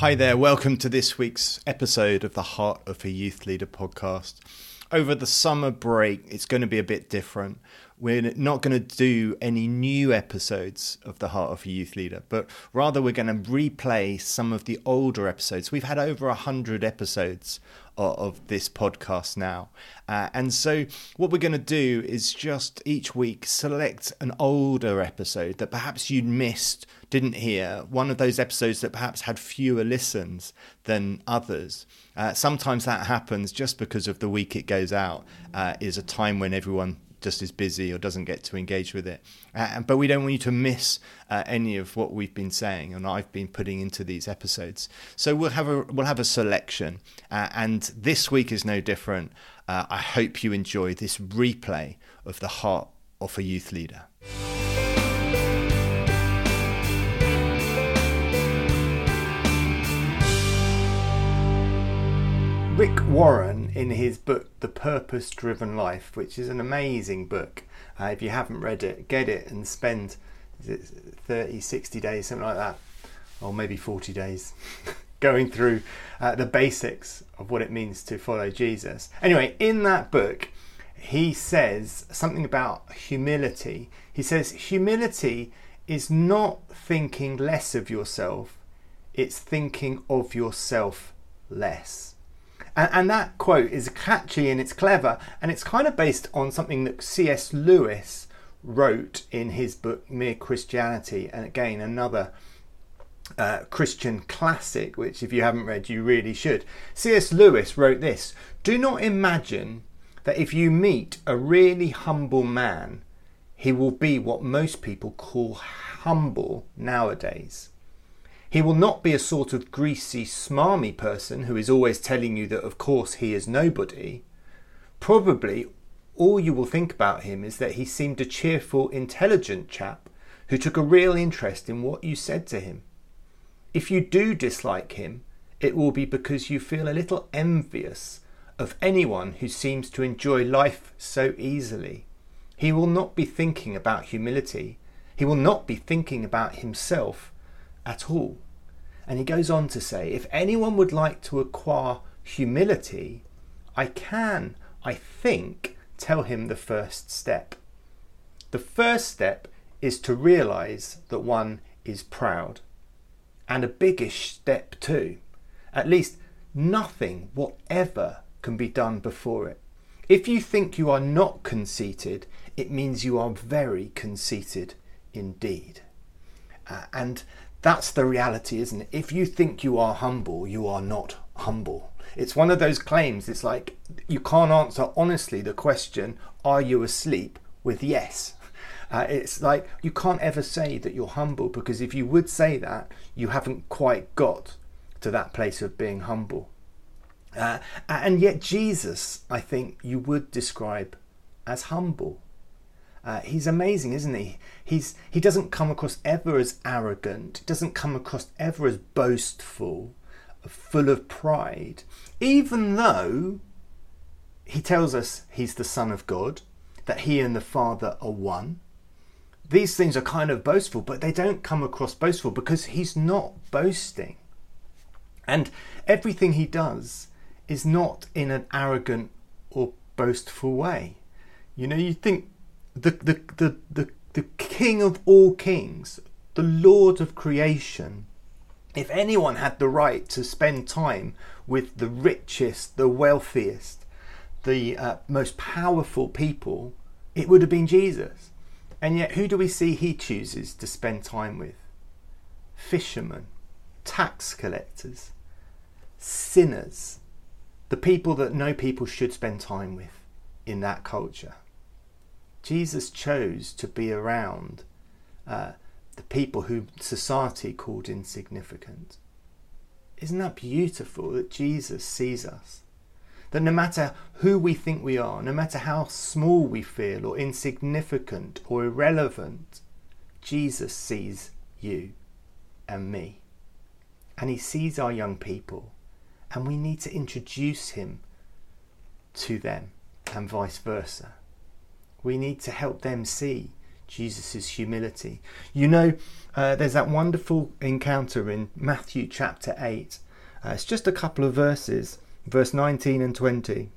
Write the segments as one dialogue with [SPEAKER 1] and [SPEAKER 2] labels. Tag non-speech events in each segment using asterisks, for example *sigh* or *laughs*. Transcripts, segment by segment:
[SPEAKER 1] Hi there, welcome to this week's episode of the Heart of a Youth Leader podcast. Over the summer break, it's going to be a bit different. We're not going to do any new episodes of the Heart of a Youth Leader, but rather we're going to replay some of the older episodes. We've had over a hundred episodes of this podcast now. Uh, and so, what we're going to do is just each week select an older episode that perhaps you'd missed, didn't hear, one of those episodes that perhaps had fewer listens than others. Uh, sometimes that happens just because of the week it goes out, uh, is a time when everyone just is busy or doesn't get to engage with it. Uh, but we don't want you to miss uh, any of what we've been saying and I've been putting into these episodes. So we'll have a we'll have a selection, uh, and this week is no different. Uh, I hope you enjoy this replay of the heart of a youth leader. Rick Warren, in his book The Purpose Driven Life, which is an amazing book, uh, if you haven't read it, get it and spend 30, 60 days, something like that, or maybe 40 days, *laughs* going through uh, the basics of what it means to follow Jesus. Anyway, in that book, he says something about humility. He says, Humility is not thinking less of yourself, it's thinking of yourself less. And, and that quote is catchy and it's clever, and it's kind of based on something that C.S. Lewis wrote in his book Mere Christianity, and again, another uh, Christian classic, which if you haven't read, you really should. C.S. Lewis wrote this Do not imagine that if you meet a really humble man, he will be what most people call humble nowadays. He will not be a sort of greasy, smarmy person who is always telling you that, of course, he is nobody. Probably all you will think about him is that he seemed a cheerful, intelligent chap who took a real interest in what you said to him. If you do dislike him, it will be because you feel a little envious of anyone who seems to enjoy life so easily. He will not be thinking about humility. He will not be thinking about himself at all. And he goes on to say if anyone would like to acquire humility, I can, I think, tell him the first step. The first step is to realize that one is proud. And a biggish step too. At least nothing, whatever, can be done before it. If you think you are not conceited, it means you are very conceited indeed. Uh, and that's the reality, isn't it? If you think you are humble, you are not humble. It's one of those claims. It's like you can't answer honestly the question, Are you asleep? with yes. Uh, it's like you can't ever say that you're humble because if you would say that, you haven't quite got to that place of being humble. Uh, and yet, Jesus, I think you would describe as humble. Uh, he's amazing, isn't he? He's he doesn't come across ever as arrogant. Doesn't come across ever as boastful, full of pride. Even though he tells us he's the Son of God, that he and the Father are one. These things are kind of boastful, but they don't come across boastful because he's not boasting. And everything he does is not in an arrogant or boastful way. You know, you think the, the, the, the, the King of all kings, the Lord of creation, if anyone had the right to spend time with the richest, the wealthiest, the uh, most powerful people, it would have been Jesus. And yet, who do we see he chooses to spend time with? Fishermen, tax collectors, sinners, the people that no people should spend time with in that culture. Jesus chose to be around uh, the people who society called insignificant. Isn't that beautiful that Jesus sees us? That no matter who we think we are, no matter how small we feel or insignificant or irrelevant, Jesus sees you and me. And he sees our young people, and we need to introduce him to them and vice versa. We need to help them see Jesus' humility. You know, uh, there's that wonderful encounter in Matthew chapter 8. Uh, it's just a couple of verses, verse 19 and 20.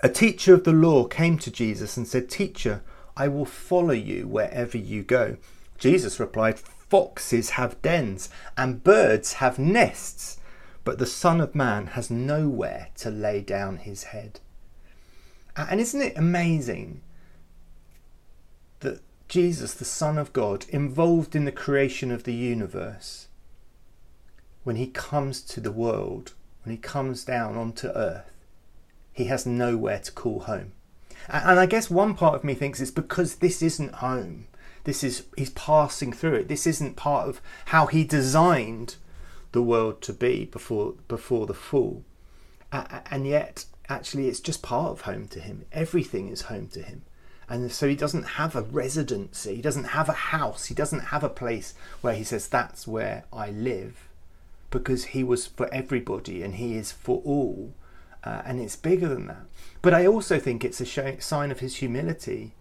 [SPEAKER 1] A teacher of the law came to Jesus and said, Teacher, I will follow you wherever you go. Jesus replied, Foxes have dens and birds have nests, but the Son of Man has nowhere to lay down his head. And isn't it amazing that Jesus, the Son of God, involved in the creation of the universe, when he comes to the world, when he comes down onto earth, he has nowhere to call home. And I guess one part of me thinks it's because this isn't home. This is he's passing through it. This isn't part of how he designed the world to be before before the fall. And yet actually it's just part of home to him. Everything is home to him. And so he doesn't have a residency, he doesn't have a house, he doesn't have a place where he says, That's where I live, because he was for everybody and he is for all. Uh, and it's bigger than that. But I also think it's a sign of his humility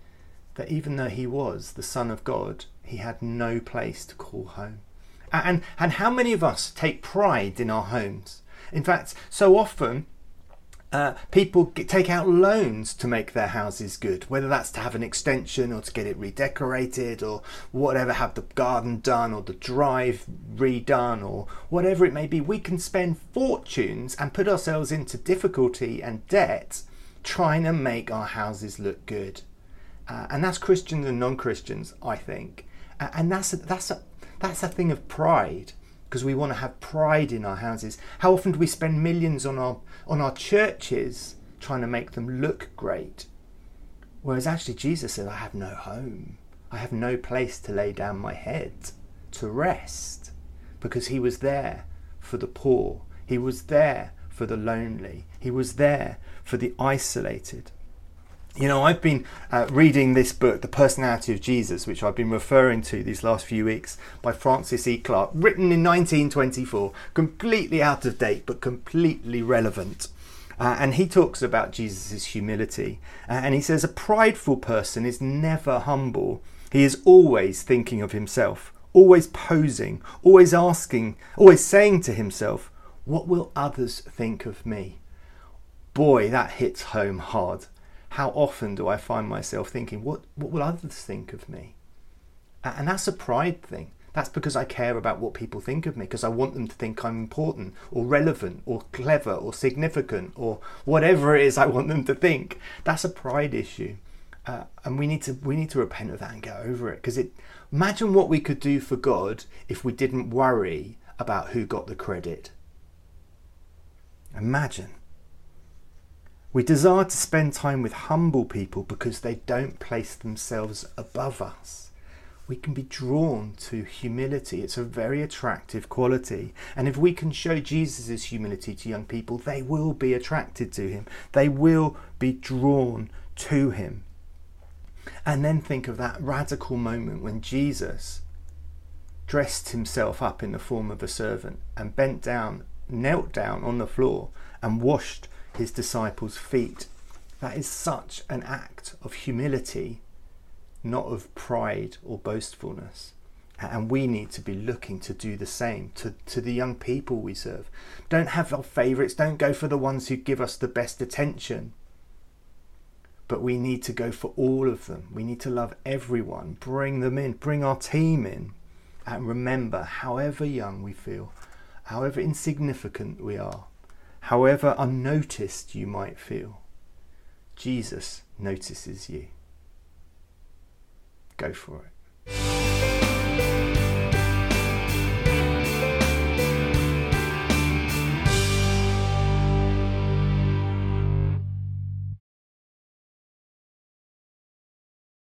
[SPEAKER 1] that even though he was the Son of God, he had no place to call home. And, and how many of us take pride in our homes? In fact, so often uh, people get, take out loans to make their houses good, whether that's to have an extension or to get it redecorated or whatever, have the garden done or the drive redone or whatever it may be. We can spend fortunes and put ourselves into difficulty and debt trying to make our houses look good. Uh, and that's Christians and non-Christians, I think. Uh, and that's a, that's a that's a thing of pride because we want to have pride in our houses. How often do we spend millions on our on our churches trying to make them look great? Whereas actually Jesus said, I have no home. I have no place to lay down my head to rest because he was there for the poor. He was there for the lonely. He was there for the isolated. You know, I've been uh, reading this book, The Personality of Jesus, which I've been referring to these last few weeks by Francis E. Clark, written in 1924, completely out of date but completely relevant. Uh, and he talks about Jesus' humility. Uh, and he says, A prideful person is never humble. He is always thinking of himself, always posing, always asking, always saying to himself, What will others think of me? Boy, that hits home hard how often do I find myself thinking, what, what will others think of me? And that's a pride thing. That's because I care about what people think of me, because I want them to think I'm important or relevant or clever or significant or whatever it is I want them to think. That's a pride issue. Uh, and we need to we need to repent of that and get over it because it imagine what we could do for God if we didn't worry about who got the credit imagine we desire to spend time with humble people because they don't place themselves above us. We can be drawn to humility. It's a very attractive quality. And if we can show Jesus' humility to young people, they will be attracted to him. They will be drawn to him. And then think of that radical moment when Jesus dressed himself up in the form of a servant and bent down, knelt down on the floor, and washed his disciples' feet. That is such an act of humility, not of pride or boastfulness. And we need to be looking to do the same to, to the young people we serve. Don't have our favourites, don't go for the ones who give us the best attention. But we need to go for all of them. We need to love everyone, bring them in, bring our team in. And remember, however young we feel, however insignificant we are, However unnoticed you might feel, Jesus notices you. Go for it.